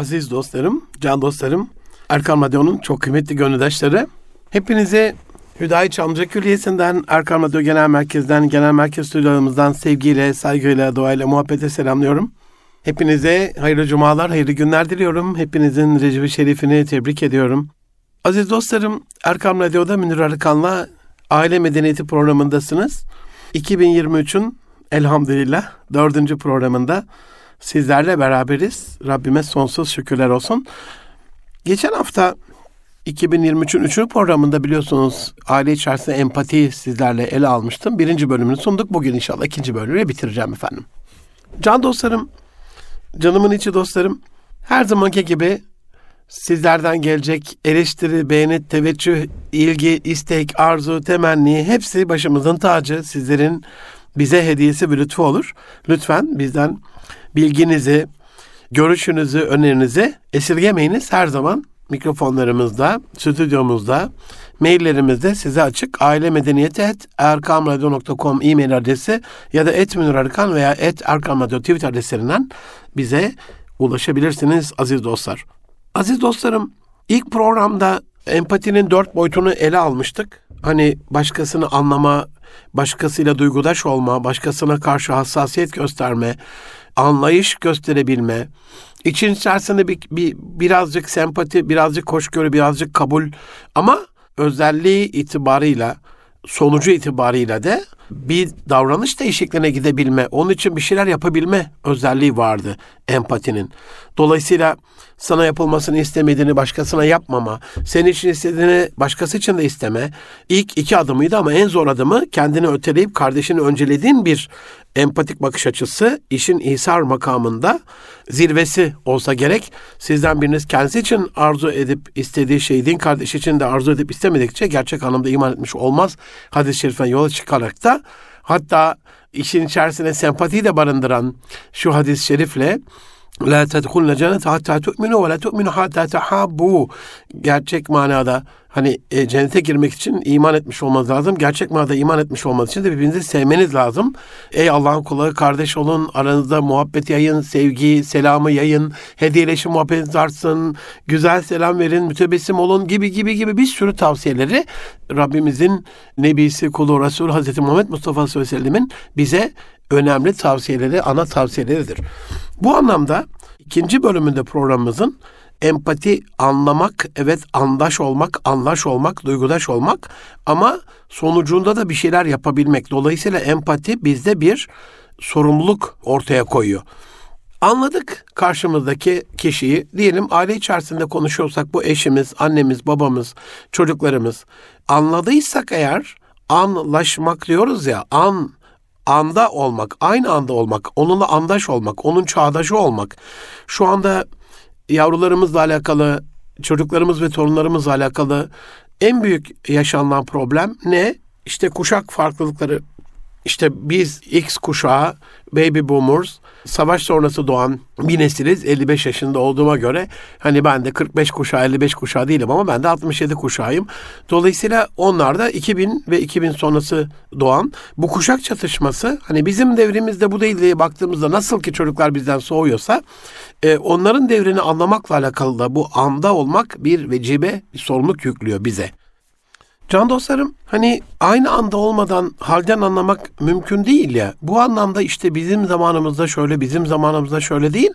Aziz dostlarım, can dostlarım, Erkan Radyo'nun çok kıymetli gönüldaşları. Hepinize Hüdayi Çamlıca Külliyesi'nden, Erkan Radyo Genel Merkez'den, Genel Merkez Stüdyolarımızdan sevgiyle, saygıyla, duayla, muhabbete selamlıyorum. Hepinize hayırlı cumalar, hayırlı günler diliyorum. Hepinizin Recep-i Şerif'ini tebrik ediyorum. Aziz dostlarım, Erkam Radyo'da Münir Arıkan'la Aile Medeniyeti programındasınız. 2023'ün elhamdülillah dördüncü programında sizlerle beraberiz. Rabbime sonsuz şükürler olsun. Geçen hafta 2023'ün 3. programında biliyorsunuz aile içerisinde empati sizlerle ele almıştım. Birinci bölümünü sunduk. Bugün inşallah ikinci bölümüyle bitireceğim efendim. Can dostlarım, canımın içi dostlarım, her zamanki gibi sizlerden gelecek eleştiri, beğeni, teveccüh, ilgi, istek, arzu, temenni hepsi başımızın tacı. Sizlerin bize hediyesi bir lütfu olur. Lütfen bizden bilginizi, görüşünüzü, önerinizi esirgemeyiniz. Her zaman mikrofonlarımızda, stüdyomuzda, maillerimizde size açık. Aile medeniyeti et erkamradyo.com e-mail adresi ya da et Arıkan veya et erkamradyo Twitter adreslerinden bize ulaşabilirsiniz aziz dostlar. Aziz dostlarım, ilk programda empatinin dört boyutunu ele almıştık. Hani başkasını anlama, başkasıyla duygudaş olma, başkasına karşı hassasiyet gösterme, anlayış gösterebilme, için içerisinde bir, bir birazcık sempati, birazcık hoşgörü, birazcık kabul ama özelliği itibarıyla, sonucu itibarıyla da bir davranış değişikliğine gidebilme, onun için bir şeyler yapabilme özelliği vardı empatinin. Dolayısıyla sana yapılmasını istemediğini başkasına yapmama, senin için istediğini başkası için de isteme. İlk iki adımıydı ama en zor adımı kendini öteleyip kardeşini öncelediğin bir empatik bakış açısı işin İsar makamında zirvesi olsa gerek. Sizden biriniz kendisi için arzu edip istediği şeyi din kardeş için de arzu edip istemedikçe gerçek anlamda iman etmiş olmaz. Hadis-i şeriften yola çıkarak da hatta işin içerisine sempatiyi de barındıran şu hadis-i şerifle La tedhulne cennet hatta tu'minu ve la tu'minu hatta tahabbu. Gerçek manada hani e, cennete girmek için iman etmiş olmanız lazım. Gerçek manada iman etmiş olmanız için de birbirinizi sevmeniz lazım. Ey Allah'ın kulları kardeş olun. Aranızda muhabbet yayın, sevgi, selamı yayın. Hediyeleşin muhabbetiniz artsın. Güzel selam verin, mütebessim olun gibi gibi gibi bir sürü tavsiyeleri Rabbimizin Nebisi, kulu, Resul Hazreti Muhammed Mustafa sallallahu sellemin bize önemli tavsiyeleri, ana tavsiyeleridir. Bu anlamda ikinci bölümünde programımızın empati anlamak, evet andaş olmak, anlaş olmak, duygudaş olmak ama sonucunda da bir şeyler yapabilmek. Dolayısıyla empati bizde bir sorumluluk ortaya koyuyor. Anladık karşımızdaki kişiyi. Diyelim aile içerisinde konuşuyorsak bu eşimiz, annemiz, babamız, çocuklarımız. Anladıysak eğer anlaşmak diyoruz ya, an anda olmak, aynı anda olmak, onunla andaş olmak, onun çağdaşı olmak. Şu anda yavrularımızla alakalı, çocuklarımız ve torunlarımızla alakalı en büyük yaşanılan problem ne? İşte kuşak farklılıkları işte biz X kuşağı, baby boomers, savaş sonrası doğan bir nesiliz. 55 yaşında olduğuma göre hani ben de 45 kuşağı, 55 kuşağı değilim ama ben de 67 kuşağıyım. Dolayısıyla onlar da 2000 ve 2000 sonrası doğan bu kuşak çatışması hani bizim devrimizde bu değil diye baktığımızda nasıl ki çocuklar bizden soğuyorsa e, onların devrini anlamakla alakalı da bu anda olmak bir vecibe, bir sorumluluk yüklüyor bize. Can dostlarım hani aynı anda olmadan halden anlamak mümkün değil ya. Bu anlamda işte bizim zamanımızda şöyle bizim zamanımızda şöyle değil.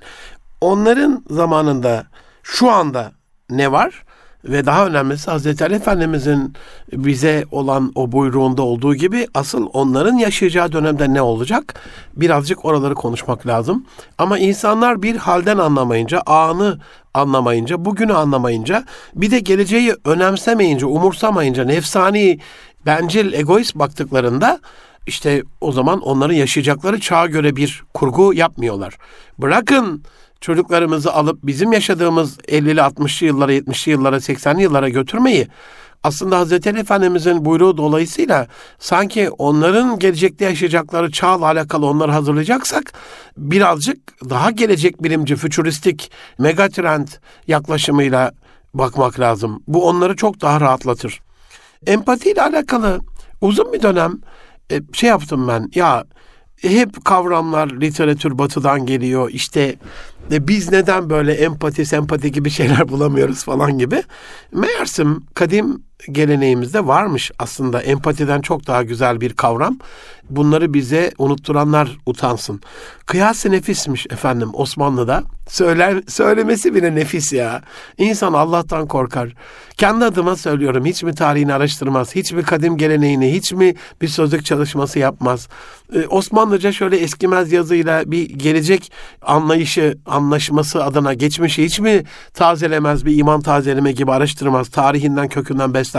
Onların zamanında şu anda ne var? Ve daha önemlisi Hazreti Ali Efendimizin bize olan o buyruğunda olduğu gibi asıl onların yaşayacağı dönemde ne olacak? Birazcık oraları konuşmak lazım. Ama insanlar bir halden anlamayınca, anı anlamayınca, bugünü anlamayınca, bir de geleceği önemsemeyince, umursamayınca, nefsani, bencil, egoist baktıklarında işte o zaman onların yaşayacakları çağa göre bir kurgu yapmıyorlar. Bırakın çocuklarımızı alıp bizim yaşadığımız 50'li 60'lı yıllara, 70'li yıllara, 80'li yıllara götürmeyi aslında Hazreti Ali Efendimizin buyruğu dolayısıyla sanki onların gelecekte yaşayacakları çağla alakalı onları hazırlayacaksak birazcık daha gelecek bilimci, fütüristik, megatrend yaklaşımıyla bakmak lazım. Bu onları çok daha rahatlatır. Empati ile alakalı uzun bir dönem e, şey yaptım ben. Ya hep kavramlar literatür batıdan geliyor. İşte E biz neden böyle empati, sempati gibi şeyler bulamıyoruz falan gibi. Meğersem kadim geleneğimizde varmış aslında empatiden çok daha güzel bir kavram. Bunları bize unutturanlar utansın. Kıyas nefismiş efendim Osmanlı'da. Söyler, söylemesi bile nefis ya. İnsan Allah'tan korkar. Kendi adıma söylüyorum hiç mi tarihini araştırmaz, hiç mi kadim geleneğini, hiç mi bir sözlük çalışması yapmaz. Ee, Osmanlıca şöyle eskimez yazıyla bir gelecek anlayışı, anlaşması adına geçmişi hiç mi tazelemez, bir iman tazeleme gibi araştırmaz, tarihinden kökünden beslenmez.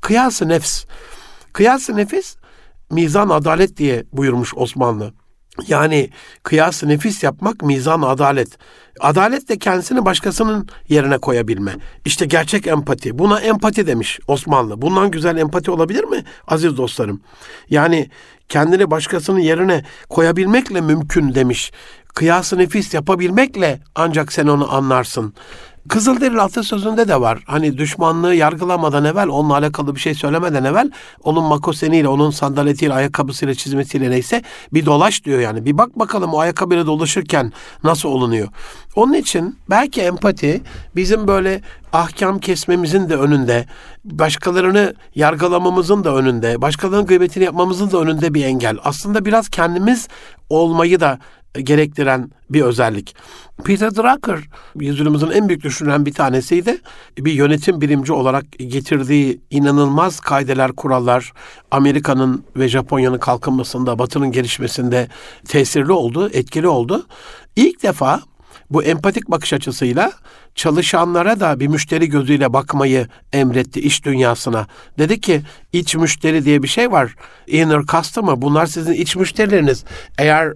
Kıyas-ı nefs. Kıyas-ı nefis mizan adalet diye buyurmuş Osmanlı. Yani kıyas nefis yapmak mizan adalet. Adalet de kendisini başkasının yerine koyabilme. İşte gerçek empati. Buna empati demiş Osmanlı. Bundan güzel empati olabilir mi aziz dostlarım? Yani kendini başkasının yerine koyabilmekle mümkün demiş. Kıyas nefis yapabilmekle ancak sen onu anlarsın. Kızılderili atasözünde de var. Hani düşmanlığı yargılamadan evvel, onunla alakalı bir şey söylemeden evvel onun makoseniyle, onun sandaletiyle, ayakkabısıyla, çizmesiyle neyse bir dolaş diyor yani. Bir bak bakalım o ayakkabıyla dolaşırken nasıl olunuyor. Onun için belki empati bizim böyle ahkam kesmemizin de önünde, başkalarını yargılamamızın da önünde, başkalarının gıybetini yapmamızın da önünde bir engel. Aslında biraz kendimiz olmayı da gerektiren bir özellik. Peter Drucker, yüzyılımızın en büyük düşünen bir tanesiydi. Bir yönetim bilimci olarak getirdiği inanılmaz kaideler, kurallar Amerika'nın ve Japonya'nın kalkınmasında, Batı'nın gelişmesinde tesirli oldu, etkili oldu. İlk defa bu empatik bakış açısıyla çalışanlara da bir müşteri gözüyle bakmayı emretti iş dünyasına. Dedi ki iç müşteri diye bir şey var. Inner customer bunlar sizin iç müşterileriniz. Eğer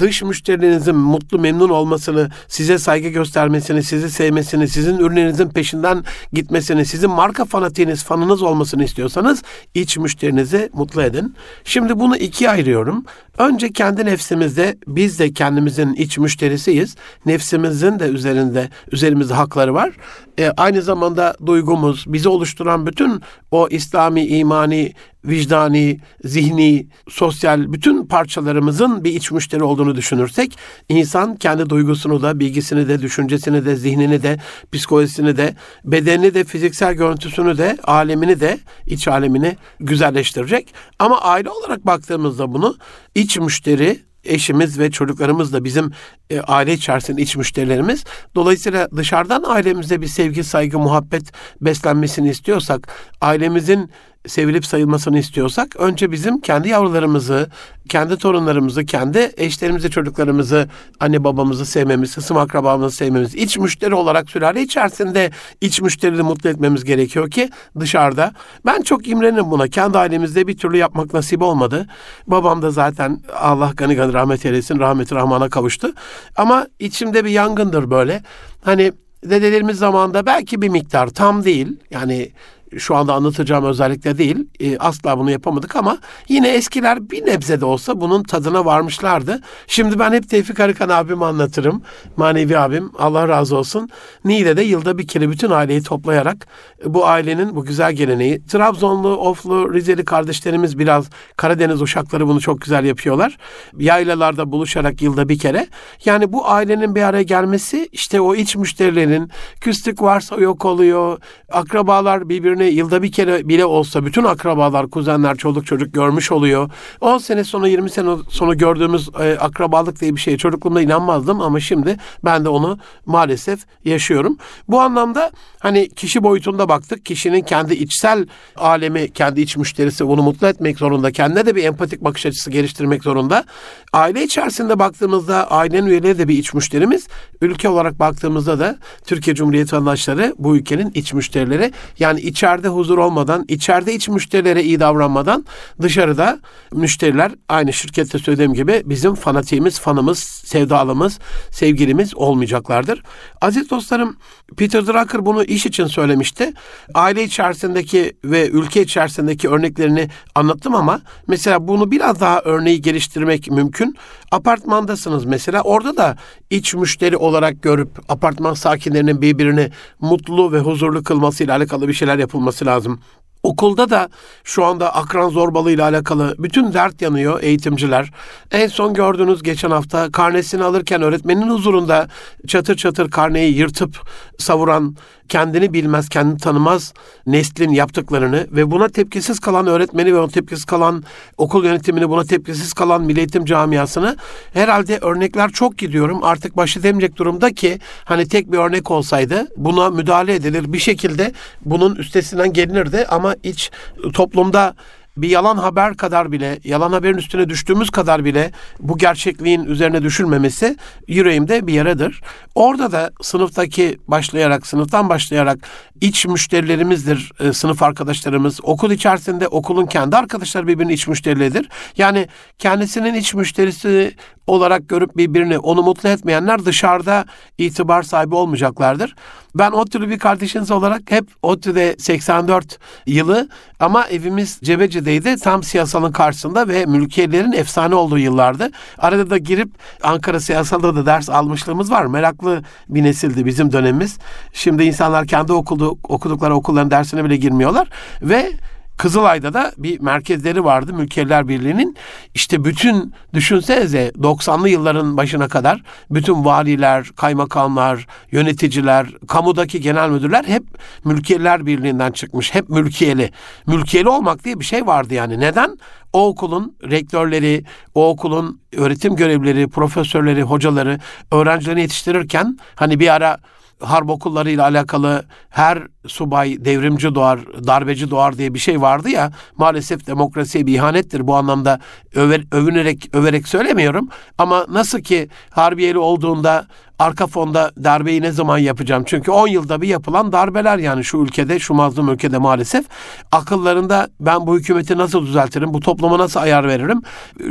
dış müşterilerinizin mutlu memnun olmasını, size saygı göstermesini, sizi sevmesini, sizin ürünlerinizin peşinden gitmesini, sizin marka fanatiğiniz, fanınız olmasını istiyorsanız iç müşterinizi mutlu edin. Şimdi bunu ikiye ayırıyorum. Önce kendi nefsimizde biz de kendimizin iç müşterisiyiz. Nefsimizin de üzerinde üzerimizde hakları var. E, aynı zamanda duygumuz, bizi oluşturan bütün o İslami, imani, vicdani, zihni, sosyal bütün parçalarımızın bir iç müşteri olduğunu düşünürsek insan kendi duygusunu da, bilgisini de, düşüncesini de, zihnini de, psikolojisini de, bedenini de, fiziksel görüntüsünü de, alemini de, iç alemini güzelleştirecek. Ama aile olarak baktığımızda bunu iç müşteri eşimiz ve çocuklarımız da bizim e, aile içerisinde iç müşterilerimiz. Dolayısıyla dışarıdan ailemize bir sevgi, saygı, muhabbet beslenmesini istiyorsak, ailemizin sevilip sayılmasını istiyorsak önce bizim kendi yavrularımızı, kendi torunlarımızı, kendi eşlerimizi, çocuklarımızı, anne babamızı sevmemiz, hısım akrabamızı sevmemiz, iç müşteri olarak sülale içerisinde iç müşterileri mutlu etmemiz gerekiyor ki dışarıda. Ben çok imrenirim buna. Kendi ailemizde bir türlü yapmak nasip olmadı. Babam da zaten Allah gani gani rahmet eylesin, rahmeti rahmana kavuştu. Ama içimde bir yangındır böyle. Hani dedelerimiz zamanında belki bir miktar tam değil. Yani şu anda anlatacağım özellikle değil. E, asla bunu yapamadık ama yine eskiler bir nebze de olsa bunun tadına varmışlardı. Şimdi ben hep Tevfik Arıkan abim anlatırım. Manevi abim Allah razı olsun. Niğde'de yılda bir kere bütün aileyi toplayarak bu ailenin bu güzel geleneği. Trabzonlu, Oflu, Rizeli kardeşlerimiz biraz Karadeniz uşakları bunu çok güzel yapıyorlar. Yaylalarda buluşarak yılda bir kere. Yani bu ailenin bir araya gelmesi işte o iç müşterilerin küslük varsa yok oluyor. Akrabalar birbirine birbirini yılda bir kere bile olsa bütün akrabalar, kuzenler, çoluk çocuk görmüş oluyor. 10 sene sonra 20 sene sonra gördüğümüz e, akrabalık diye bir şeye çocukluğumda inanmazdım ama şimdi ben de onu maalesef yaşıyorum. Bu anlamda hani kişi boyutunda baktık. Kişinin kendi içsel alemi, kendi iç müşterisi onu mutlu etmek zorunda. Kendine de bir empatik bakış açısı geliştirmek zorunda. Aile içerisinde baktığımızda ailenin üyeleri de bir iç müşterimiz. Ülke olarak baktığımızda da Türkiye Cumhuriyeti vatandaşları bu ülkenin iç müşterileri. Yani içer içeride huzur olmadan, içeride iç müşterilere iyi davranmadan dışarıda müşteriler aynı şirkette söylediğim gibi bizim fanatiğimiz, fanımız, sevdalımız, sevgilimiz olmayacaklardır. Aziz dostlarım Peter Drucker bunu iş için söylemişti. Aile içerisindeki ve ülke içerisindeki örneklerini anlattım ama mesela bunu biraz daha örneği geliştirmek mümkün. Apartmandasınız mesela orada da iç müşteri olarak görüp apartman sakinlerinin birbirini mutlu ve huzurlu kılmasıyla alakalı bir şeyler yapılması lazım. Okulda da şu anda akran zorbalığıyla alakalı bütün dert yanıyor eğitimciler. En son gördüğünüz geçen hafta karnesini alırken öğretmenin huzurunda çatır çatır karneyi yırtıp savuran, kendini bilmez, kendini tanımaz neslin yaptıklarını ve buna tepkisiz kalan öğretmeni ve ona tepkisiz kalan okul yönetimini, buna tepkisiz kalan milli eğitim camiasını herhalde örnekler çok gidiyorum. Artık başı demeyecek durumda ki hani tek bir örnek olsaydı buna müdahale edilir. Bir şekilde bunun üstesinden gelinirdi ama iç toplumda bir yalan haber kadar bile, yalan haberin üstüne düştüğümüz kadar bile bu gerçekliğin üzerine düşülmemesi yüreğimde bir yeredir. Orada da sınıftaki başlayarak, sınıftan başlayarak iç müşterilerimizdir e, sınıf arkadaşlarımız. Okul içerisinde okulun kendi arkadaşları birbirinin iç müşterileridir. Yani kendisinin iç müşterisi olarak görüp birbirini onu mutlu etmeyenler dışarıda itibar sahibi olmayacaklardır. Ben ODTÜ'lü bir kardeşiniz olarak hep ODTÜ'de 84 yılı ama evimiz Cebeci'deydi. Tam siyasalın karşısında ve mülkiyelerin efsane olduğu yıllardı. Arada da girip Ankara siyasalda da ders almışlığımız var. Meraklı bir nesildi bizim dönemimiz. Şimdi insanlar kendi okudu, okudukları okulların dersine bile girmiyorlar. Ve Kızılay'da da bir merkezleri vardı Mülkiyeler Birliği'nin. İşte bütün düşünsenize 90'lı yılların başına kadar bütün valiler, kaymakamlar, yöneticiler, kamudaki genel müdürler hep Mülkiyeler Birliği'nden çıkmış. Hep mülkiyeli. Mülkiyeli olmak diye bir şey vardı yani. Neden? O okulun rektörleri, o okulun öğretim görevlileri, profesörleri, hocaları, öğrencilerini yetiştirirken hani bir ara harp okullarıyla alakalı her subay devrimci doğar, darbeci doğar diye bir şey vardı ya. Maalesef demokrasiye bir ihanettir. Bu anlamda över, övünerek överek söylemiyorum. Ama nasıl ki Harbiyeli olduğunda arka fonda darbeyi ne zaman yapacağım? Çünkü 10 yılda bir yapılan darbeler yani şu ülkede, şu mazlum ülkede maalesef. Akıllarında ben bu hükümeti nasıl düzeltirim? Bu topluma nasıl ayar veririm?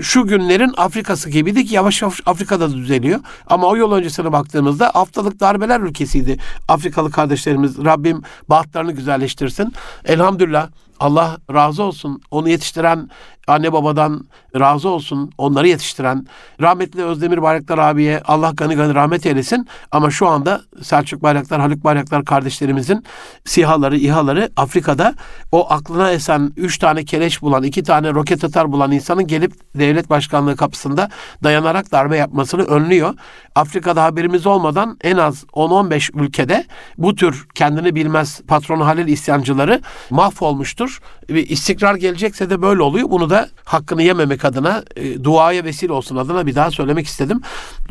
Şu günlerin Afrikası gibiydi ki yavaş yavaş Afrika'da düzeliyor. Ama o yol öncesine baktığımızda haftalık darbeler ülkesiydi. Afrikalı kardeşlerimiz Rabbim bahtlarını güzelleştirsin. Elhamdülillah Allah razı olsun. Onu yetiştiren anne babadan razı olsun. Onları yetiştiren rahmetli Özdemir Bayraktar abiye Allah gani gani rahmet eylesin. Ama şu anda Selçuk Bayraktar, Haluk Bayraktar kardeşlerimizin sihaları, İHA'ları Afrika'da o aklına esen üç tane keleş bulan, iki tane roket atar bulan insanın gelip devlet başkanlığı kapısında dayanarak darbe yapmasını önlüyor. Afrika'da haberimiz olmadan en az 10-15 ülkede bu tür kendini bilmez patronu Halil isyancıları mahvolmuştur. İstikrar gelecekse de böyle oluyor. Bunu da hakkını yememek adına, e, duaya vesile olsun adına bir daha söylemek istedim.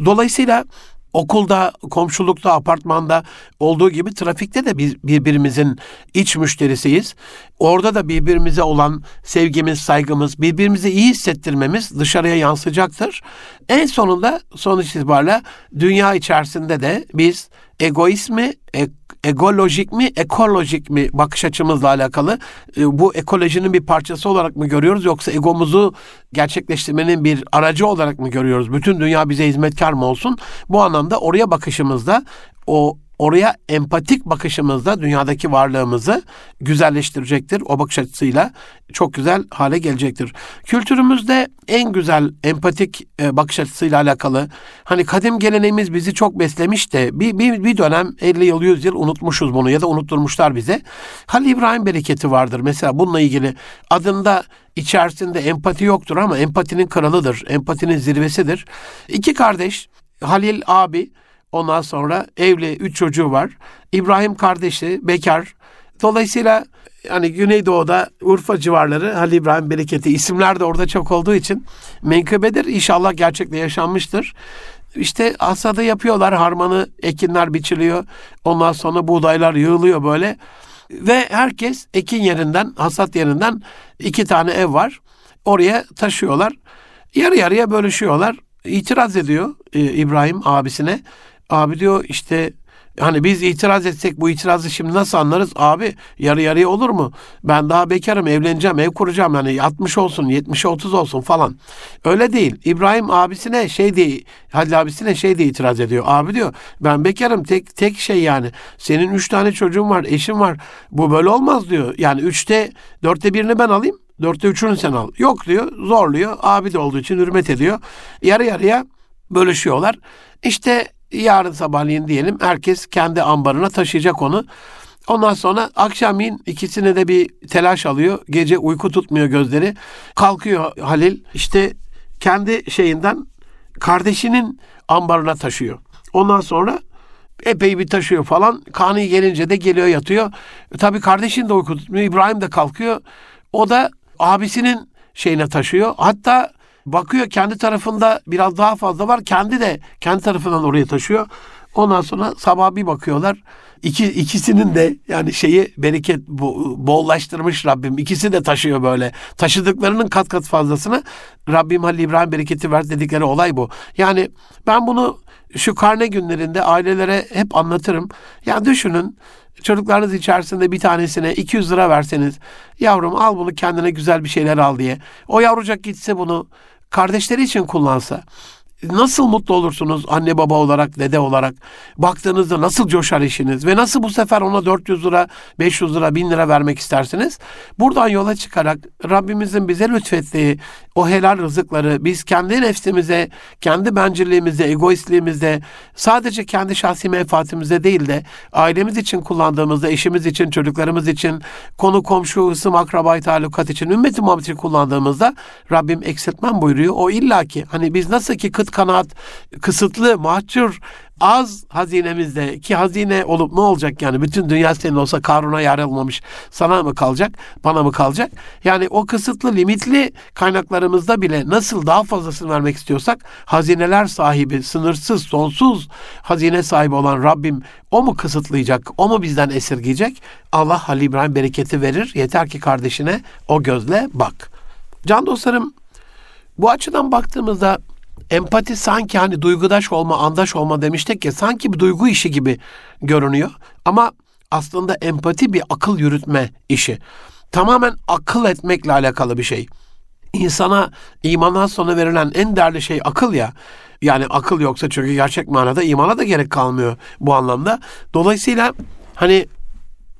Dolayısıyla okulda, komşulukta, apartmanda olduğu gibi trafikte de biz birbirimizin iç müşterisiyiz. Orada da birbirimize olan sevgimiz, saygımız, birbirimizi iyi hissettirmemiz dışarıya yansıyacaktır. En sonunda sonuç itibariyle dünya içerisinde de biz egoizmi, e, egolojik mi, ekolojik mi bakış açımızla alakalı e, bu ekolojinin bir parçası olarak mı görüyoruz yoksa egomuzu gerçekleştirmenin bir aracı olarak mı görüyoruz? Bütün dünya bize hizmetkar mı olsun? Bu anlamda oraya bakışımızda o oraya empatik bakışımızda dünyadaki varlığımızı güzelleştirecektir. O bakış açısıyla çok güzel hale gelecektir. Kültürümüzde en güzel empatik e, bakış açısıyla alakalı hani kadim geleneğimiz bizi çok beslemiş de bir, bir, bir dönem 50 yıl 100 yıl unutmuşuz bunu ya da unutturmuşlar bize. Halil İbrahim bereketi vardır. Mesela bununla ilgili adında içerisinde empati yoktur ama empatinin kralıdır. Empatinin zirvesidir. İki kardeş Halil abi Ondan sonra evli, üç çocuğu var. İbrahim kardeşi, bekar. Dolayısıyla hani Güneydoğu'da Urfa civarları Halil İbrahim Bereketi isimler de orada çok olduğu için menkıbedir. İnşallah gerçekte yaşanmıştır. İşte hasadı yapıyorlar. Harmanı, ekinler biçiliyor. Ondan sonra buğdaylar yığılıyor böyle. Ve herkes ekin yerinden, hasat yerinden iki tane ev var. Oraya taşıyorlar. Yarı yarıya bölüşüyorlar. İtiraz ediyor e, İbrahim abisine. Abi diyor işte hani biz itiraz etsek bu itirazı şimdi nasıl anlarız? Abi yarı yarıya olur mu? Ben daha bekarım, evleneceğim, ev kuracağım. Yani 60 olsun, 70'e 30 olsun falan. Öyle değil. İbrahim abisine şey diye, Halil abisine şey diye itiraz ediyor. Abi diyor ben bekarım tek tek şey yani. Senin üç tane çocuğun var, eşin var. Bu böyle olmaz diyor. Yani üçte, dörtte birini ben alayım. Dörtte üçünü sen al. Yok diyor, zorluyor. Abi de olduğu için hürmet ediyor. Yarı yarıya bölüşüyorlar. İşte yarın sabahleyin diyelim herkes kendi ambarına taşıyacak onu. Ondan sonra akşamleyin ikisine de bir telaş alıyor. Gece uyku tutmuyor gözleri. Kalkıyor Halil işte kendi şeyinden kardeşinin ambarına taşıyor. Ondan sonra epey bir taşıyor falan. Kanı gelince de geliyor yatıyor. E, tabii kardeşin de uyku tutmuyor. İbrahim de kalkıyor. O da abisinin şeyine taşıyor. Hatta bakıyor kendi tarafında biraz daha fazla var. Kendi de kendi tarafından oraya taşıyor. Ondan sonra sabah bir bakıyorlar. İki, ikisinin de yani şeyi bereket bollaştırmış Rabbim. İkisi de taşıyor böyle. Taşıdıklarının kat kat fazlasını Rabbim Halil İbrahim bereketi ver dedikleri olay bu. Yani ben bunu şu karne günlerinde ailelere hep anlatırım. Yani düşünün çocuklarınız içerisinde bir tanesine 200 lira verseniz yavrum al bunu kendine güzel bir şeyler al diye. O yavrucak gitse bunu kardeşleri için kullansa nasıl mutlu olursunuz anne baba olarak, dede olarak? Baktığınızda nasıl coşar işiniz ve nasıl bu sefer ona 400 lira, 500 lira, 1000 lira vermek istersiniz? Buradan yola çıkarak Rabbimizin bize lütfettiği o helal rızıkları biz kendi nefsimize, kendi bencilliğimize, egoistliğimize, sadece kendi şahsi menfaatimize değil de ailemiz için kullandığımızda, eşimiz için, çocuklarımız için, konu komşu, ısım, akrabayı talukat için, ümmeti Muhammed kullandığımızda Rabbim eksiltmem buyuruyor. O illaki hani biz nasıl ki kıt kanaat, kısıtlı, mahcur, az hazinemizde ki hazine olup ne olacak yani? Bütün dünya senin olsa Karun'a yer almamış sana mı kalacak bana mı kalacak? Yani o kısıtlı limitli kaynaklarımızda bile nasıl daha fazlasını vermek istiyorsak hazineler sahibi sınırsız sonsuz hazine sahibi olan Rabbim o mu kısıtlayacak o mu bizden esirgeyecek? Allah Halil İbrahim bereketi verir. Yeter ki kardeşine o gözle bak. Can dostlarım bu açıdan baktığımızda empati sanki hani duygudaş olma, andaş olma demiştik ya sanki bir duygu işi gibi görünüyor. Ama aslında empati bir akıl yürütme işi. Tamamen akıl etmekle alakalı bir şey. İnsana imandan sonra verilen en değerli şey akıl ya. Yani akıl yoksa çünkü gerçek manada imana da gerek kalmıyor bu anlamda. Dolayısıyla hani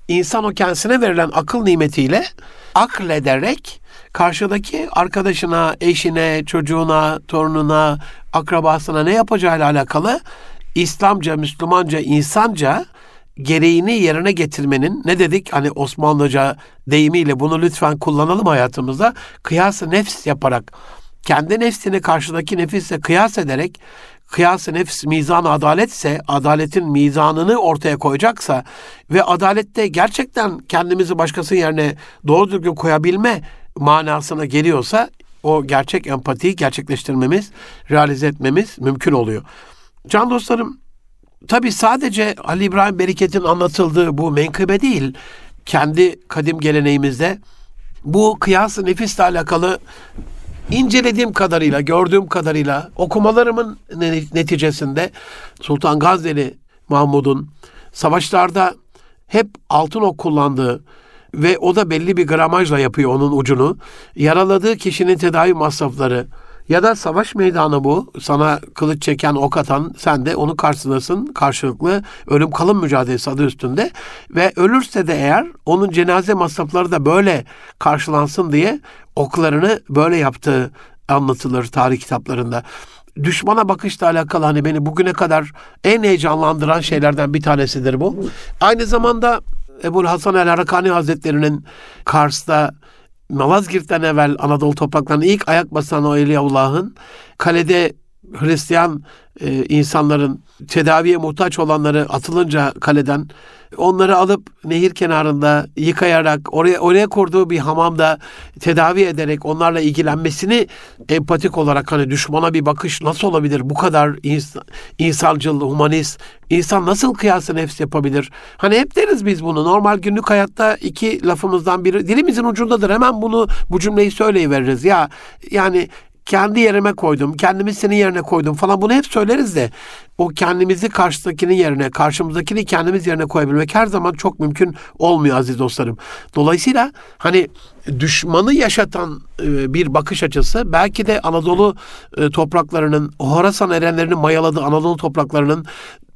insan o kendisine verilen akıl nimetiyle aklederek karşıdaki arkadaşına, eşine, çocuğuna, torununa, akrabasına ne yapacağıyla alakalı? İslamca, Müslümanca, insanca gereğini yerine getirmenin ne dedik? Hani Osmanlıca deyimiyle bunu lütfen kullanalım hayatımızda. Kıyası nefs yaparak kendi nefsini karşıdaki nefisle kıyas ederek kıyas-ı nefs mizan adaletse, adaletin mizanını ortaya koyacaksa ve adalette gerçekten kendimizi başkasının yerine doğru düzgün koyabilme manasına geliyorsa o gerçek empatiyi gerçekleştirmemiz, realize etmemiz mümkün oluyor. Can dostlarım, tabi sadece Ali İbrahim Beriket'in anlatıldığı bu menkıbe değil, kendi kadim geleneğimizde bu kıyas-ı nefisle alakalı incelediğim kadarıyla, gördüğüm kadarıyla okumalarımın neticesinde Sultan Gazneli Mahmud'un savaşlarda hep altın ok kullandığı ve o da belli bir gramajla yapıyor onun ucunu. Yaraladığı kişinin tedavi masrafları ya da savaş meydanı bu. Sana kılıç çeken, ok atan sen de onu karşılasın. Karşılıklı ölüm kalım mücadelesi adı üstünde. Ve ölürse de eğer onun cenaze masrafları da böyle karşılansın diye oklarını böyle yaptığı anlatılır tarih kitaplarında düşmana bakışla alakalı hani beni bugüne kadar en heyecanlandıran şeylerden bir tanesidir bu. Aynı zamanda Ebu Hasan el Harakani Hazretleri'nin Kars'ta Malazgirt'ten evvel Anadolu topraklarına ilk ayak basan o Evliyaullah'ın kalede Hristiyan e, insanların tedaviye muhtaç olanları atılınca kaleden onları alıp nehir kenarında yıkayarak oraya oraya kurduğu bir hamamda tedavi ederek onlarla ilgilenmesini empatik olarak hani düşmana bir bakış nasıl olabilir bu kadar ins insancıl, humanist insan nasıl kıyası nefs yapabilir? Hani hep deriz biz bunu. Normal günlük hayatta iki lafımızdan biri dilimizin ucundadır. Hemen bunu bu cümleyi söyleyiveririz. Ya yani kendi yerime koydum, kendimi senin yerine koydum falan bunu hep söyleriz de o kendimizi karşıdakinin yerine, karşımızdakini kendimiz yerine koyabilmek her zaman çok mümkün olmuyor aziz dostlarım. Dolayısıyla hani düşmanı yaşatan e, bir bakış açısı belki de Anadolu e, topraklarının, Horasan erenlerinin mayaladığı Anadolu topraklarının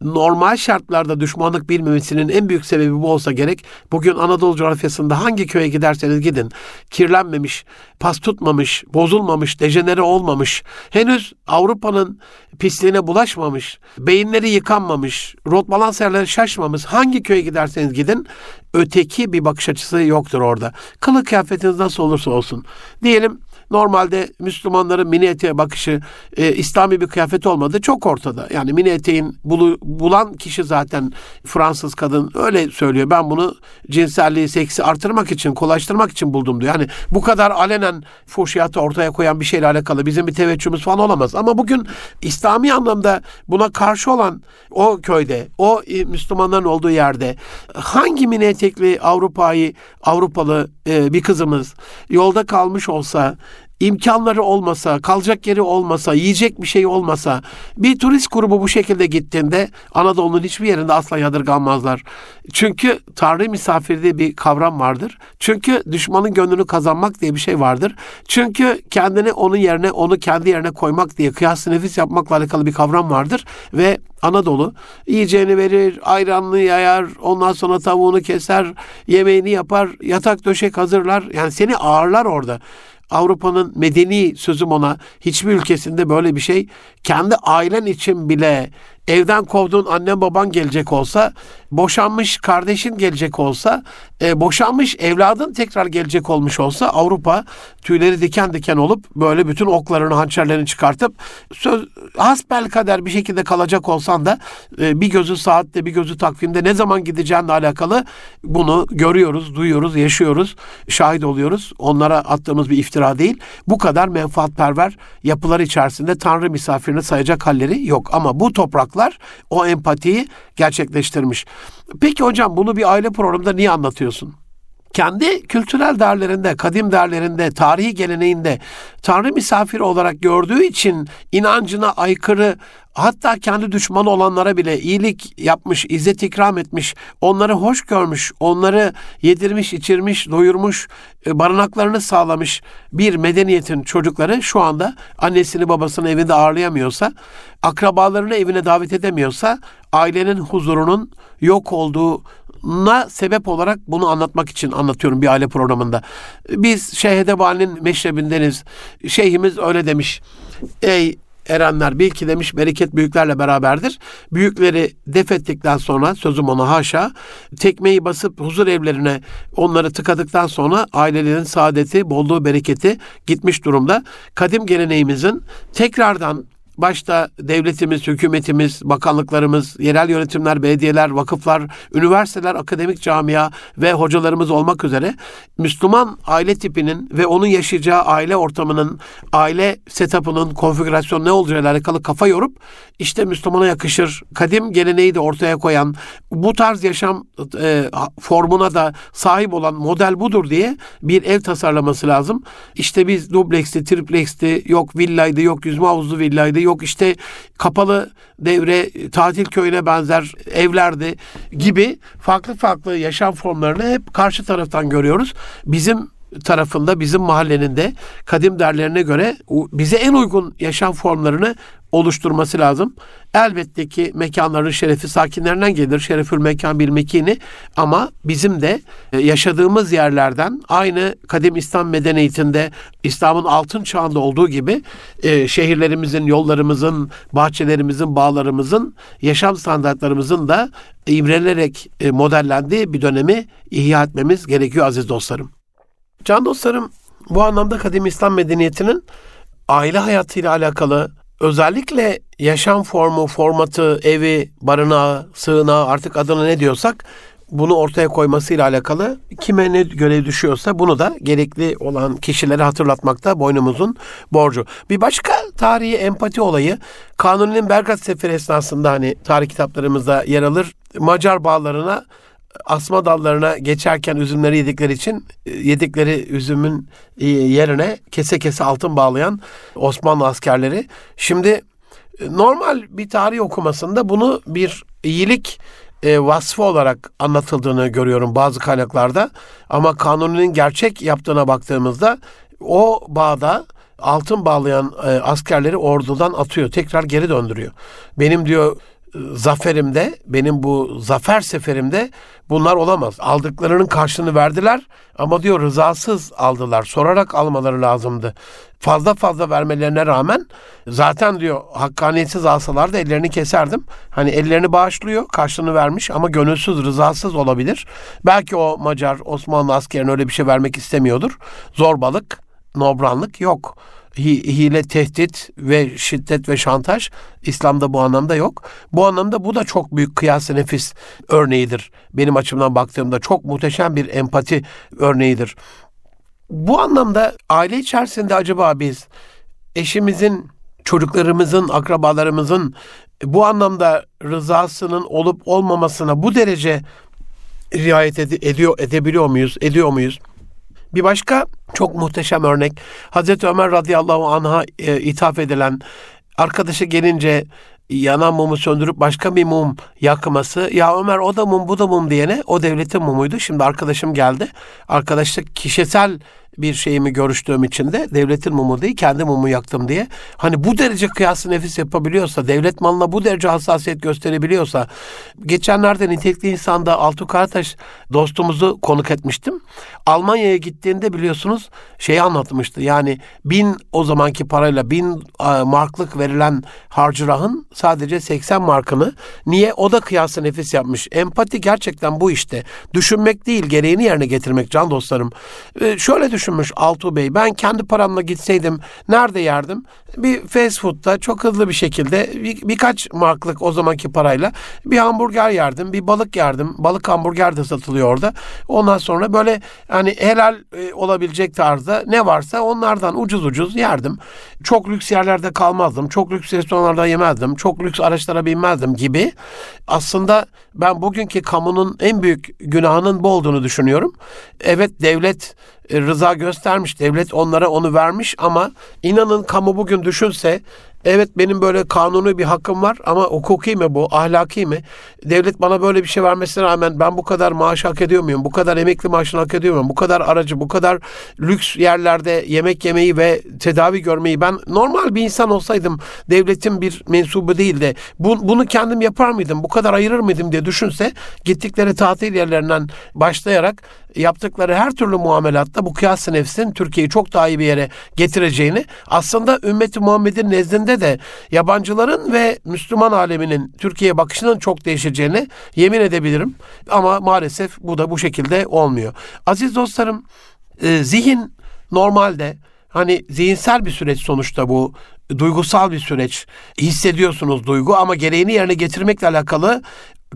normal şartlarda düşmanlık bilmemesinin en büyük sebebi bu olsa gerek. Bugün Anadolu coğrafyasında hangi köye giderseniz gidin. Kirlenmemiş, pas tutmamış, bozulmamış, dejenere olmamış. Henüz Avrupa'nın pisliğine bulaşmamış, beyinleri yıkanmamış, rotbalanserleri şaşmamış. Hangi köye giderseniz gidin öteki bir bakış açısı yoktur orada. Kılık kıyafetiniz nasıl olursa olsun. Diyelim Normalde Müslümanların mini eteğe bakışı e, İslami bir kıyafet olmadı. Çok ortada. Yani mini eteğin bulu, bulan kişi zaten Fransız kadın öyle söylüyor. Ben bunu cinselliği, seksi artırmak için, kolaştırmak için buldum diyor. Yani bu kadar alenen fuhşiyatı ortaya koyan bir şeyle alakalı bizim bir teveccühümüz falan olamaz. Ama bugün İslami anlamda buna karşı olan o köyde, o e, Müslümanların olduğu yerde hangi mini etekli Avrupa'yı, Avrupalı e, bir kızımız yolda kalmış olsa imkanları olmasa, kalacak yeri olmasa, yiyecek bir şey olmasa, bir turist grubu bu şekilde gittiğinde Anadolu'nun hiçbir yerinde asla yadırganmazlar. Çünkü Tanrı misafiri diye bir kavram vardır. Çünkü düşmanın gönlünü kazanmak diye bir şey vardır. Çünkü kendini onun yerine, onu kendi yerine koymak diye kıyas nefis yapmakla alakalı bir kavram vardır. Ve Anadolu yiyeceğini verir, ayranını yayar, ondan sonra tavuğunu keser, yemeğini yapar, yatak döşek hazırlar. Yani seni ağırlar orada. Avrupa'nın medeni sözüm ona hiçbir ülkesinde böyle bir şey kendi ailen için bile evden kovduğun annen baban gelecek olsa, boşanmış kardeşin gelecek olsa, e, boşanmış evladın tekrar gelecek olmuş olsa Avrupa tüyleri diken diken olup böyle bütün oklarını, hançerlerini çıkartıp söz hasbel kader bir şekilde kalacak olsan da e, bir gözü saatte, bir gözü takvimde ne zaman gideceğinle alakalı bunu görüyoruz, duyuyoruz, yaşıyoruz, şahit oluyoruz. Onlara attığımız bir iftira değil. Bu kadar menfaatperver yapılar içerisinde Tanrı misafirini sayacak halleri yok. Ama bu toprak ortaklar o empatiyi gerçekleştirmiş. Peki hocam bunu bir aile programında niye anlatıyorsun? Kendi kültürel değerlerinde, kadim değerlerinde, tarihi geleneğinde Tanrı misafiri olarak gördüğü için inancına aykırı hatta kendi düşmanı olanlara bile iyilik yapmış, izzet ikram etmiş, onları hoş görmüş, onları yedirmiş, içirmiş, doyurmuş, e, barınaklarını sağlamış bir medeniyetin çocukları şu anda annesini babasını evinde ağırlayamıyorsa, akrabalarını evine davet edemiyorsa, ailenin huzurunun yok olduğu na sebep olarak bunu anlatmak için anlatıyorum bir aile programında. Biz Şeyh Edebali'nin meşrebindeniz. Şeyhimiz öyle demiş. Ey erenler bil ki demiş bereket büyüklerle beraberdir. Büyükleri def ettikten sonra sözüm ona haşa tekmeyi basıp huzur evlerine onları tıkadıktan sonra ailelerin saadeti, bolluğu, bereketi gitmiş durumda. Kadim geleneğimizin tekrardan başta devletimiz, hükümetimiz, bakanlıklarımız, yerel yönetimler, belediyeler, vakıflar, üniversiteler, akademik camia ve hocalarımız olmak üzere Müslüman aile tipinin ve onun yaşayacağı aile ortamının, aile setup'ının konfigürasyonu ne olacağıyla alakalı kafa yorup işte Müslümana yakışır, kadim geleneği de ortaya koyan, bu tarz yaşam e, formuna da sahip olan model budur diye bir ev tasarlaması lazım. İşte biz dubleksti, tripleksti, yok villaydı, yok yüzme havuzlu villaydı, yok işte kapalı devre tatil köyüne benzer evlerdi gibi farklı farklı yaşam formlarını hep karşı taraftan görüyoruz. Bizim tarafında bizim mahallenin de kadim derlerine göre bize en uygun yaşam formlarını oluşturması lazım. Elbette ki mekanların şerefi sakinlerinden gelir. Şerefül mekan bir mekini ama bizim de e, yaşadığımız yerlerden aynı kadim İslam medeniyetinde İslam'ın altın çağında olduğu gibi e, şehirlerimizin, yollarımızın, bahçelerimizin, bağlarımızın, yaşam standartlarımızın da imrenerek e, modellendiği bir dönemi ihya etmemiz gerekiyor aziz dostlarım. Can dostlarım bu anlamda kadim İslam medeniyetinin aile hayatıyla alakalı özellikle yaşam formu, formatı, evi, barınağı, sığınağı artık adına ne diyorsak bunu ortaya koymasıyla alakalı kime ne görev düşüyorsa bunu da gerekli olan kişilere hatırlatmakta boynumuzun borcu. Bir başka tarihi empati olayı Kanuni'nin Belgrad Seferi esnasında hani tarih kitaplarımızda yer alır. Macar bağlarına asma dallarına geçerken üzümleri yedikleri için e, yedikleri üzümün e, yerine kese kese altın bağlayan Osmanlı askerleri. Şimdi e, normal bir tarih okumasında bunu bir iyilik vasfı olarak anlatıldığını görüyorum bazı kaynaklarda. Ama kanunun gerçek yaptığına baktığımızda o bağda altın bağlayan askerleri ordudan atıyor. Tekrar geri döndürüyor. Benim diyor zaferimde, benim bu zafer seferimde bunlar olamaz. Aldıklarının karşılığını verdiler ama diyor rızasız aldılar. Sorarak almaları lazımdı. Fazla fazla vermelerine rağmen zaten diyor hakkaniyetsiz alsalar da ellerini keserdim. Hani ellerini bağışlıyor, karşılığını vermiş ama gönülsüz, rızasız olabilir. Belki o Macar, Osmanlı askerine öyle bir şey vermek istemiyordur. Zorbalık, nobranlık yok hile, tehdit ve şiddet ve şantaj İslam'da bu anlamda yok. Bu anlamda bu da çok büyük kıyas nefis örneğidir. Benim açımdan baktığımda çok muhteşem bir empati örneğidir. Bu anlamda aile içerisinde acaba biz eşimizin, çocuklarımızın, akrabalarımızın bu anlamda rızasının olup olmamasına bu derece riayet ed- ediyor edebiliyor muyuz? Ediyor muyuz? Bir başka çok muhteşem örnek Hazreti Ömer radıyallahu anh'a e, ithaf edilen arkadaşı gelince yanan mumu söndürüp başka bir mum yakması. Ya Ömer o da mum bu da mum diyene o devletin mumuydu. Şimdi arkadaşım geldi. Arkadaşlık kişisel bir şeyimi görüştüğüm için de devletin mumu değil kendi mumu yaktım diye. Hani bu derece kıyası nefis yapabiliyorsa, devlet malına bu derece hassasiyet gösterebiliyorsa. Geçenlerde nitelikli insanda Altu Karataş dostumuzu konuk etmiştim. Almanya'ya gittiğinde biliyorsunuz şeyi anlatmıştı. Yani bin o zamanki parayla bin marklık verilen harcırahın sadece 80 markını niye o da kıyası nefis yapmış. Empati gerçekten bu işte. Düşünmek değil gereğini yerine getirmek can dostlarım. Ee, şöyle düşün düşünmüş Altuğ Bey. Ben kendi paramla gitseydim nerede yerdim? Bir fast food'da çok hızlı bir şekilde bir, birkaç marklık o zamanki parayla bir hamburger yerdim. Bir balık yerdim. Balık hamburger de satılıyor orada. Ondan sonra böyle hani helal e, olabilecek tarzda ne varsa onlardan ucuz ucuz yerdim. Çok lüks yerlerde kalmazdım. Çok lüks restoranlarda yemezdim. Çok lüks araçlara binmezdim gibi. Aslında ben bugünkü kamunun en büyük günahının bu olduğunu düşünüyorum. Evet devlet rıza göstermiş. Devlet onlara onu vermiş ama inanın kamu bugün düşünse Evet benim böyle kanuni bir hakkım var ama hukuki mi bu, ahlaki mi? Devlet bana böyle bir şey vermesine rağmen ben bu kadar maaş hak ediyor muyum? Bu kadar emekli maaşını hak ediyor muyum? Bu kadar aracı, bu kadar lüks yerlerde yemek yemeyi ve tedavi görmeyi ben normal bir insan olsaydım devletin bir mensubu değil de bu, bunu kendim yapar mıydım? Bu kadar ayırır mıydım diye düşünse gittikleri tatil yerlerinden başlayarak yaptıkları her türlü muamelatta bu kıyas nefsin Türkiye'yi çok daha iyi bir yere getireceğini aslında ümmeti Muhammed'in nezdinde de yabancıların ve Müslüman aleminin Türkiye'ye bakışının çok değişeceğini yemin edebilirim. Ama maalesef bu da bu şekilde olmuyor. Aziz dostlarım e, zihin normalde hani zihinsel bir süreç sonuçta bu duygusal bir süreç. Hissediyorsunuz duygu ama gereğini yerine getirmekle alakalı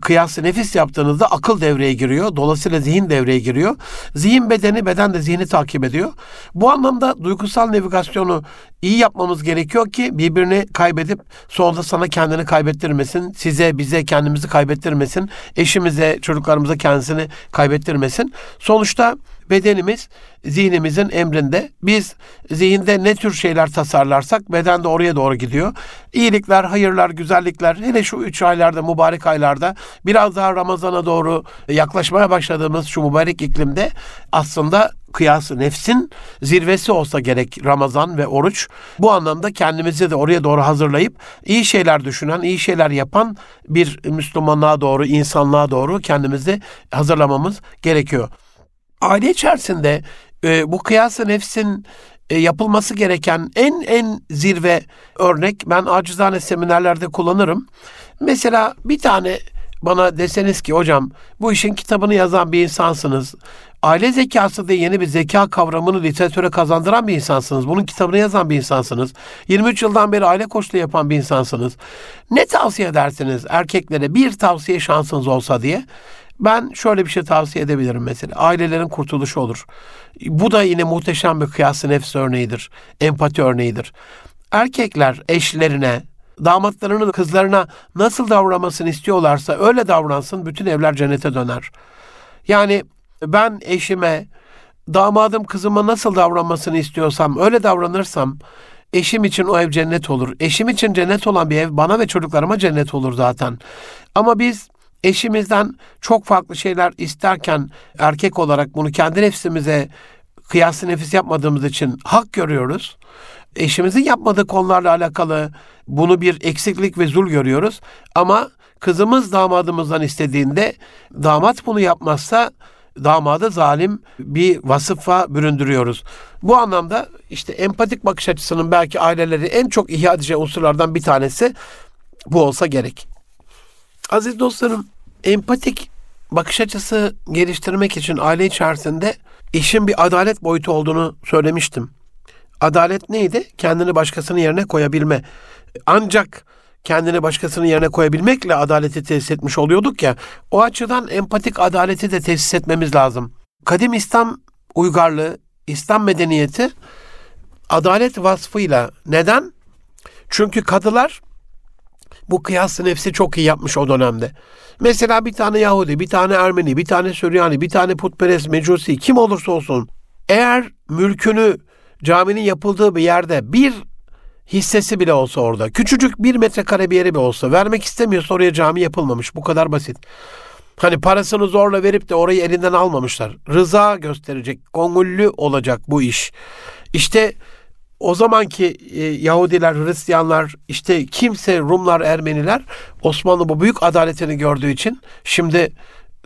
kıyası nefis yaptığınızda akıl devreye giriyor. Dolayısıyla zihin devreye giriyor. Zihin bedeni, beden de zihni takip ediyor. Bu anlamda duygusal navigasyonu iyi yapmamız gerekiyor ki birbirini kaybedip sonunda sana kendini kaybettirmesin. Size, bize kendimizi kaybettirmesin. Eşimize, çocuklarımıza kendisini kaybettirmesin. Sonuçta bedenimiz zihnimizin emrinde. Biz zihinde ne tür şeyler tasarlarsak beden de oraya doğru gidiyor. İyilikler, hayırlar, güzellikler hele şu üç aylarda, mübarek aylarda biraz daha Ramazan'a doğru yaklaşmaya başladığımız şu mübarek iklimde aslında kıyası nefsin zirvesi olsa gerek Ramazan ve oruç. Bu anlamda kendimizi de oraya doğru hazırlayıp iyi şeyler düşünen, iyi şeyler yapan bir Müslümanlığa doğru, insanlığa doğru kendimizi hazırlamamız gerekiyor. Aile içerisinde e, bu kıyası nefsin e, yapılması gereken en en zirve örnek ben acizane seminerlerde kullanırım. Mesela bir tane bana deseniz ki hocam bu işin kitabını yazan bir insansınız. Aile zekası diye yeni bir zeka kavramını literatüre kazandıran bir insansınız. Bunun kitabını yazan bir insansınız. 23 yıldan beri aile koçluğu yapan bir insansınız. Ne tavsiye edersiniz erkeklere bir tavsiye şansınız olsa diye? Ben şöyle bir şey tavsiye edebilirim mesela. Ailelerin kurtuluşu olur. Bu da yine muhteşem bir kıyası nefs örneğidir. Empati örneğidir. Erkekler eşlerine, damatlarının kızlarına nasıl davranmasını istiyorlarsa öyle davransın bütün evler cennete döner. Yani ben eşime, damadım kızıma nasıl davranmasını istiyorsam öyle davranırsam eşim için o ev cennet olur. Eşim için cennet olan bir ev bana ve çocuklarıma cennet olur zaten. Ama biz eşimizden çok farklı şeyler isterken erkek olarak bunu kendi nefsimize kıyası nefis yapmadığımız için hak görüyoruz. Eşimizin yapmadığı konularla alakalı bunu bir eksiklik ve zul görüyoruz. Ama kızımız damadımızdan istediğinde damat bunu yapmazsa damadı zalim bir vasıfa büründürüyoruz. Bu anlamda işte empatik bakış açısının belki aileleri en çok ihya edeceği unsurlardan bir tanesi bu olsa gerek. Aziz dostlarım, empatik bakış açısı geliştirmek için aile içerisinde işin bir adalet boyutu olduğunu söylemiştim. Adalet neydi? Kendini başkasının yerine koyabilme. Ancak kendini başkasının yerine koyabilmekle adaleti tesis etmiş oluyorduk ya. O açıdan empatik adaleti de tesis etmemiz lazım. Kadim İslam uygarlığı, İslam medeniyeti adalet vasfıyla neden? Çünkü kadılar bu kıyas nefsi çok iyi yapmış o dönemde. Mesela bir tane Yahudi, bir tane Ermeni, bir tane Süryani, bir tane putperest, mecusi kim olursa olsun eğer mülkünü caminin yapıldığı bir yerde bir hissesi bile olsa orada, küçücük bir metrekare bir yeri bile olsa vermek istemiyorsa oraya cami yapılmamış. Bu kadar basit. Hani parasını zorla verip de orayı elinden almamışlar. Rıza gösterecek, gongüllü olacak bu iş. İşte o zamanki e, Yahudiler, Hristiyanlar, işte kimse Rumlar, Ermeniler Osmanlı bu büyük adaletini gördüğü için şimdi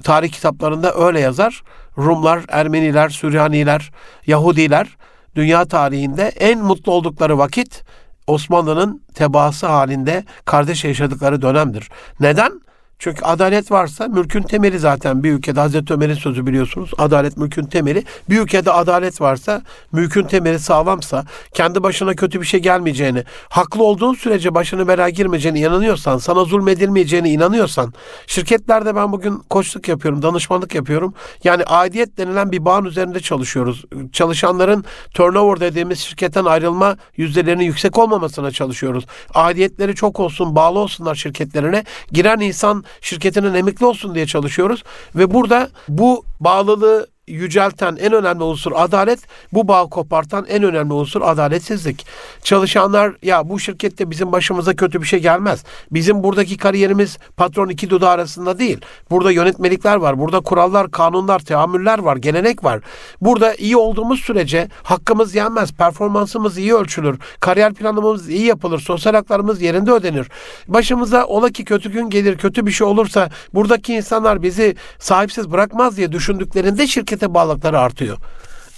tarih kitaplarında öyle yazar. Rumlar, Ermeniler, Süryaniler, Yahudiler dünya tarihinde en mutlu oldukları vakit Osmanlı'nın tebaası halinde kardeş yaşadıkları dönemdir. Neden? Çünkü adalet varsa mülkün temeli zaten bir ülkede Hazreti Ömer'in sözü biliyorsunuz. Adalet mülkün temeli. Bir ülkede adalet varsa, mülkün temeli sağlamsa, kendi başına kötü bir şey gelmeyeceğini, haklı olduğun sürece başını belaya girmeyeceğini inanıyorsan, sana zulmedilmeyeceğini inanıyorsan, şirketlerde ben bugün koçluk yapıyorum, danışmanlık yapıyorum. Yani aidiyet denilen bir bağın üzerinde çalışıyoruz. Çalışanların turnover dediğimiz şirketten ayrılma yüzdelerinin yüksek olmamasına çalışıyoruz. Aidiyetleri çok olsun, bağlı olsunlar şirketlerine. Giren insan şirketinin emekli olsun diye çalışıyoruz. Ve burada bu bağlılığı yücelten en önemli unsur adalet, bu bağ kopartan en önemli unsur adaletsizlik. Çalışanlar ya bu şirkette bizim başımıza kötü bir şey gelmez. Bizim buradaki kariyerimiz patron iki dudağı arasında değil. Burada yönetmelikler var, burada kurallar, kanunlar, teamüller var, gelenek var. Burada iyi olduğumuz sürece hakkımız yenmez, performansımız iyi ölçülür, kariyer planımız iyi yapılır, sosyal haklarımız yerinde ödenir. Başımıza ola ki kötü gün gelir, kötü bir şey olursa buradaki insanlar bizi sahipsiz bırakmaz diye düşündüklerinde şirkete bağlılıkları artıyor.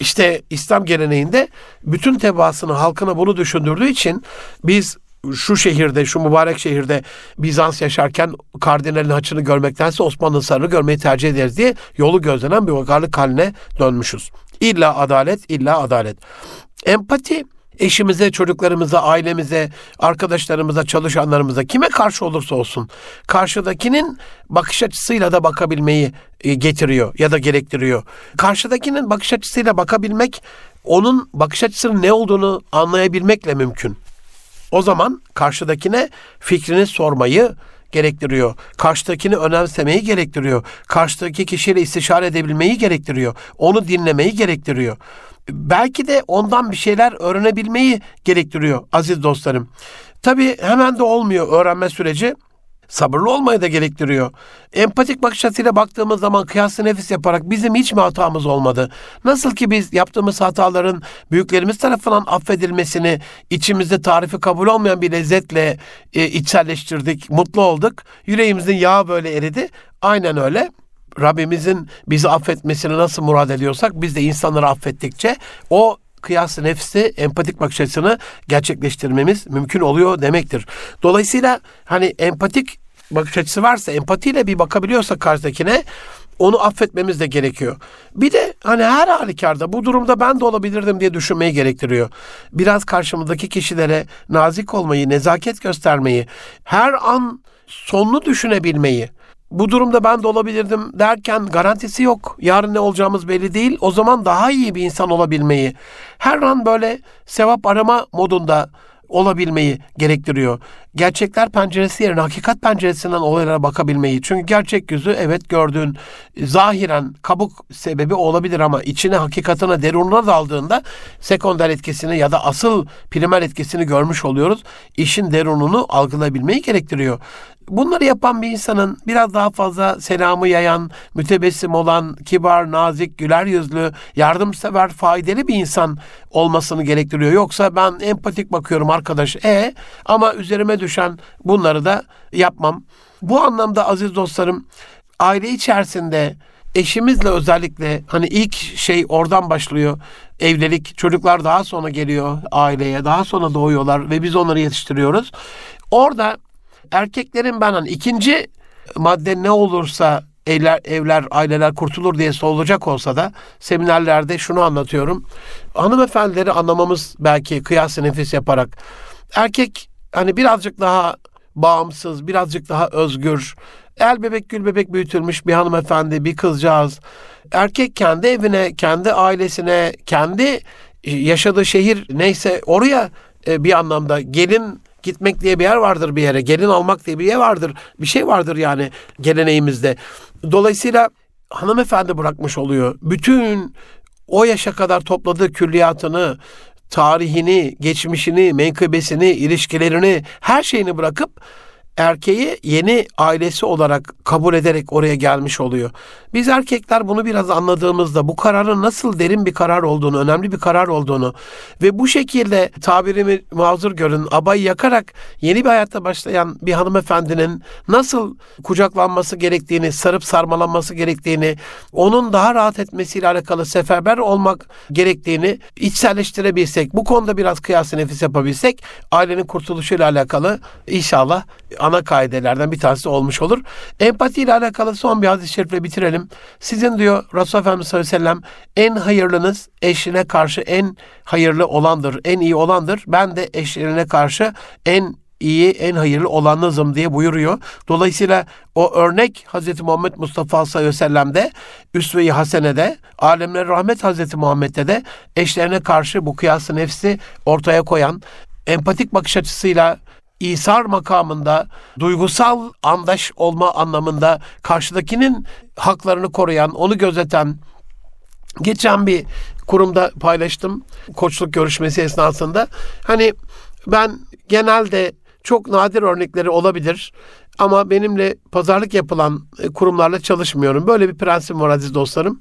İşte İslam geleneğinde bütün tebaasını halkına bunu düşündürdüğü için biz şu şehirde, şu mübarek şehirde Bizans yaşarken kardinalin haçını görmektense Osmanlı sarını görmeyi tercih ederiz diye yolu gözlenen bir uygarlık haline dönmüşüz. İlla adalet, illa adalet. Empati eşimize, çocuklarımıza, ailemize, arkadaşlarımıza, çalışanlarımıza kime karşı olursa olsun karşıdakinin bakış açısıyla da bakabilmeyi e, getiriyor ya da gerektiriyor. Karşıdakinin bakış açısıyla bakabilmek onun bakış açısının ne olduğunu anlayabilmekle mümkün. O zaman karşıdakine fikrini sormayı gerektiriyor. Karşıdakini önemsemeyi gerektiriyor. Karşıdaki kişiyle istişare edebilmeyi gerektiriyor. Onu dinlemeyi gerektiriyor belki de ondan bir şeyler öğrenebilmeyi gerektiriyor aziz dostlarım. Tabii hemen de olmuyor öğrenme süreci. Sabırlı olmayı da gerektiriyor. Empatik bakış açısıyla baktığımız zaman kıyaslı nefis yaparak bizim hiç mi hatamız olmadı? Nasıl ki biz yaptığımız hataların büyüklerimiz tarafından affedilmesini içimizde tarifi kabul olmayan bir lezzetle e, içselleştirdik, mutlu olduk. Yüreğimizin yağı böyle eridi. Aynen öyle. Rabbimizin bizi affetmesini nasıl murad ediyorsak biz de insanları affettikçe o kıyas nefsi empatik bakış açısını gerçekleştirmemiz mümkün oluyor demektir. Dolayısıyla hani empatik bakış açısı varsa empatiyle bir bakabiliyorsa karşıdakine onu affetmemiz de gerekiyor. Bir de hani her halükarda bu durumda ben de olabilirdim diye düşünmeyi gerektiriyor. Biraz karşımızdaki kişilere nazik olmayı, nezaket göstermeyi, her an sonunu düşünebilmeyi, bu durumda ben de olabilirdim derken garantisi yok. Yarın ne olacağımız belli değil. O zaman daha iyi bir insan olabilmeyi, her an böyle sevap arama modunda olabilmeyi gerektiriyor. Gerçekler penceresi yerine hakikat penceresinden olaylara bakabilmeyi. Çünkü gerçek yüzü evet gördüğün zahiren kabuk sebebi olabilir ama içine hakikatine derununa daldığında sekonder etkisini ya da asıl primer etkisini görmüş oluyoruz. İşin derununu algılayabilmeyi gerektiriyor. Bunları yapan bir insanın biraz daha fazla selamı yayan, mütebessim olan, kibar, nazik, güler yüzlü, yardımsever, faydalı bir insan olmasını gerektiriyor. Yoksa ben empatik bakıyorum arkadaş. E ama üzerime düşen bunları da yapmam. Bu anlamda aziz dostlarım aile içerisinde eşimizle özellikle hani ilk şey oradan başlıyor. Evlilik, çocuklar daha sonra geliyor aileye, daha sonra doğuyorlar ve biz onları yetiştiriyoruz. Orada erkeklerin ben hani ikinci madde ne olursa evler, evler, aileler kurtulur diye sorulacak olsa da seminerlerde şunu anlatıyorum. Hanımefendileri anlamamız belki kıyas nefis yaparak. Erkek hani birazcık daha bağımsız, birazcık daha özgür, el bebek gül bebek büyütülmüş bir hanımefendi, bir kızcağız. Erkek kendi evine, kendi ailesine, kendi yaşadığı şehir neyse oraya e, bir anlamda gelin gitmek diye bir yer vardır bir yere. Gelin almak diye bir yer vardır. Bir şey vardır yani geleneğimizde. Dolayısıyla hanımefendi bırakmış oluyor. Bütün o yaşa kadar topladığı külliyatını, tarihini, geçmişini, menkıbesini, ilişkilerini, her şeyini bırakıp erkeği yeni ailesi olarak kabul ederek oraya gelmiş oluyor. Biz erkekler bunu biraz anladığımızda bu kararın nasıl derin bir karar olduğunu, önemli bir karar olduğunu ve bu şekilde tabirimi mazur görün, abayı yakarak yeni bir hayatta başlayan bir hanımefendinin nasıl kucaklanması gerektiğini, sarıp sarmalanması gerektiğini, onun daha rahat etmesiyle alakalı seferber olmak gerektiğini içselleştirebilsek, bu konuda biraz kıyas nefis yapabilsek, ailenin kurtuluşuyla alakalı inşallah ana kaidelerden bir tanesi olmuş olur. Empati ile alakalı son bir hadis-i şerifle bitirelim. Sizin diyor Resulullah Efendimiz sallallahu aleyhi ve sellem en hayırlınız eşine karşı en hayırlı olandır, en iyi olandır. Ben de eşlerine karşı en iyi, en hayırlı olanınızım diye buyuruyor. Dolayısıyla o örnek Hz. Muhammed Mustafa sallallahu aleyhi ve sellem'de, Üsve-i Hasene'de, alemler rahmet Hz. Muhammed'de de eşlerine karşı bu kıyası nefsi ortaya koyan, empatik bakış açısıyla İsar makamında duygusal andaş olma anlamında karşıdakinin haklarını koruyan, onu gözeten geçen bir kurumda paylaştım koçluk görüşmesi esnasında. Hani ben genelde çok nadir örnekleri olabilir ama benimle pazarlık yapılan kurumlarla çalışmıyorum. Böyle bir prensip var aziz dostlarım.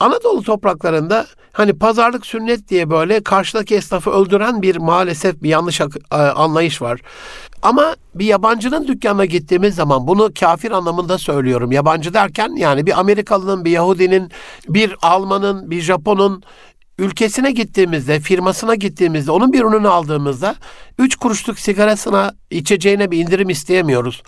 Anadolu topraklarında hani pazarlık sünnet diye böyle karşıdaki esnafı öldüren bir maalesef bir yanlış anlayış var. Ama bir yabancının dükkanına gittiğimiz zaman bunu kafir anlamında söylüyorum. Yabancı derken yani bir Amerikalının, bir Yahudinin, bir Almanın, bir Japonun ülkesine gittiğimizde, firmasına gittiğimizde, onun bir ürünü aldığımızda 3 kuruşluk sigarasına, içeceğine bir indirim isteyemiyoruz.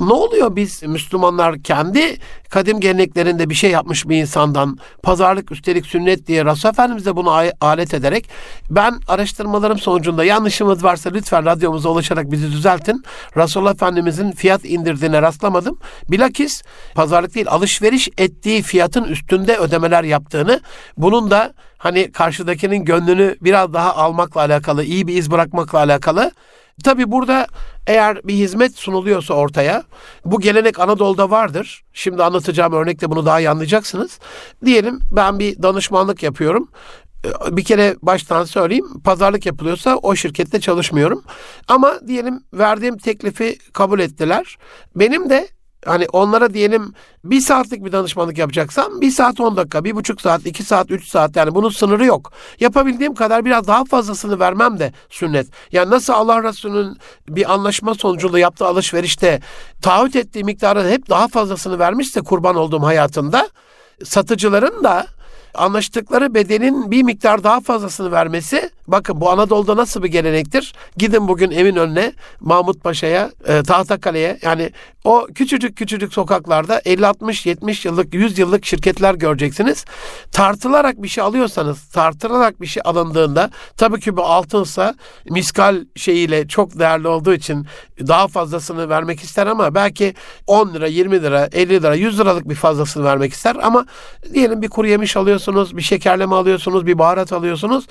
Ne oluyor biz Müslümanlar kendi kadim geleneklerinde bir şey yapmış bir insandan pazarlık üstelik sünnet diye Resul Efendimiz de bunu alet ederek ben araştırmalarım sonucunda yanlışımız varsa lütfen radyomuza ulaşarak bizi düzeltin. Resulullah Efendimizin fiyat indirdiğine rastlamadım. Bilakis pazarlık değil alışveriş ettiği fiyatın üstünde ödemeler yaptığını bunun da hani karşıdakinin gönlünü biraz daha almakla alakalı, iyi bir iz bırakmakla alakalı Tabi burada eğer bir hizmet sunuluyorsa ortaya, bu gelenek Anadolu'da vardır. Şimdi anlatacağım örnekte bunu daha iyi anlayacaksınız. Diyelim ben bir danışmanlık yapıyorum. Ee, bir kere baştan söyleyeyim, pazarlık yapılıyorsa o şirkette çalışmıyorum. Ama diyelim verdiğim teklifi kabul ettiler. Benim de hani onlara diyelim bir saatlik bir danışmanlık yapacaksam bir saat on dakika, bir buçuk saat, iki saat, üç saat yani bunun sınırı yok. Yapabildiğim kadar biraz daha fazlasını vermem de sünnet. Yani nasıl Allah Resulü'nün bir anlaşma sonucunda yaptığı alışverişte taahhüt ettiği miktarın hep daha fazlasını vermişse kurban olduğum hayatında satıcıların da anlaştıkları bedenin bir miktar daha fazlasını vermesi bakın bu Anadolu'da nasıl bir gelenektir? Gidin bugün evin önüne Mahmut Paşa'ya, e, Tahtakale'ye yani o küçücük küçücük sokaklarda 50 60 70 yıllık 100 yıllık şirketler göreceksiniz. Tartılarak bir şey alıyorsanız, tartılarak bir şey alındığında tabii ki bu altınsa miskal şeyiyle çok değerli olduğu için daha fazlasını vermek ister ama belki 10 lira, 20 lira, 50 lira, 100 liralık bir fazlasını vermek ister ama diyelim bir kuru yemiş alıyorsunuz, bir şekerleme alıyorsunuz, bir baharat alıyorsunuz.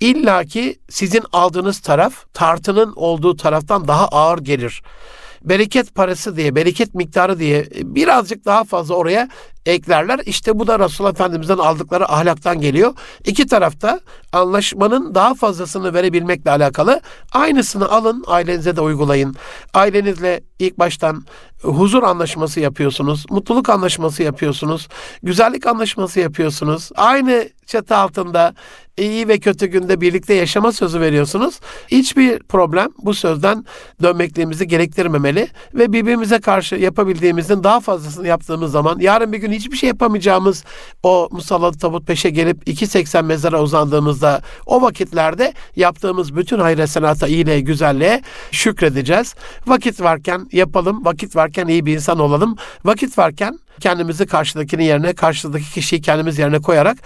İlla ki sizin aldığınız taraf tartının olduğu taraftan daha ağır gelir. Bereket parası diye, bereket miktarı diye birazcık daha fazla oraya eklerler. İşte bu da Resulullah Efendimiz'den aldıkları ahlaktan geliyor. İki tarafta anlaşmanın daha fazlasını verebilmekle alakalı aynısını alın ailenize de uygulayın. Ailenizle ilk baştan huzur anlaşması yapıyorsunuz, mutluluk anlaşması yapıyorsunuz, güzellik anlaşması yapıyorsunuz. Aynı çatı altında iyi ve kötü günde birlikte yaşama sözü veriyorsunuz. Hiçbir problem bu sözden dönmekliğimizi gerektirmemeli ve birbirimize karşı yapabildiğimizin daha fazlasını yaptığımız zaman yarın bir gün hiçbir şey yapamayacağımız o musallat tabut peşe gelip 2.80 mezara uzandığımızda o vakitlerde yaptığımız bütün hayır senata, iyiliğe, güzelliğe şükredeceğiz. Vakit varken yapalım, vakit varken iyi bir insan olalım. Vakit varken kendimizi karşıdakinin yerine, karşıdaki kişiyi kendimiz yerine koyarak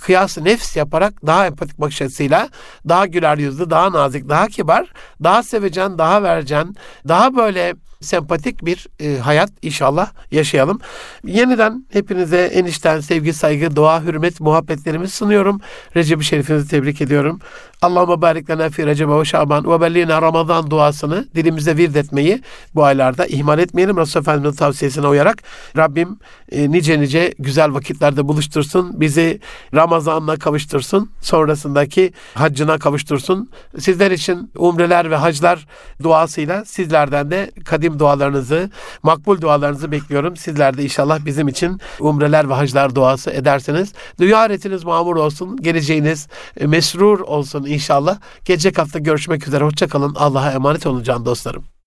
kıyası nefs yaparak daha empatik bakış açısıyla daha güler yüzlü, daha nazik, daha kibar, daha sevecen, daha vercen, daha böyle sempatik bir e, hayat inşallah yaşayalım. Yeniden hepinize enişten sevgi, saygı, dua, hürmet, muhabbetlerimi sunuyorum. Recep-i Şerif'inizi tebrik ediyorum. Allahümme barik lena fi Recep ve Şaban ve bellina Ramazan duasını dilimize vird etmeyi bu aylarda ihmal etmeyelim. Resulullah Efendimiz'in tavsiyesine uyarak Rabbim e, nice nice güzel vakitlerde buluştursun. Bizi Ramazan'la kavuştursun. Sonrasındaki haccına kavuştursun. Sizler için umreler ve haclar duasıyla sizlerden de kadim dualarınızı, makbul dualarınızı bekliyorum. Sizler de inşallah bizim için umreler ve haclar duası ederseniz dünya ahiretiniz mamur olsun, geleceğiniz e, mesrur olsun inşallah. Gelecek hafta görüşmek üzere. Hoşçakalın. Allah'a emanet olun can dostlarım.